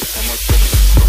how much.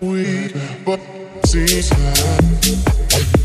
We both see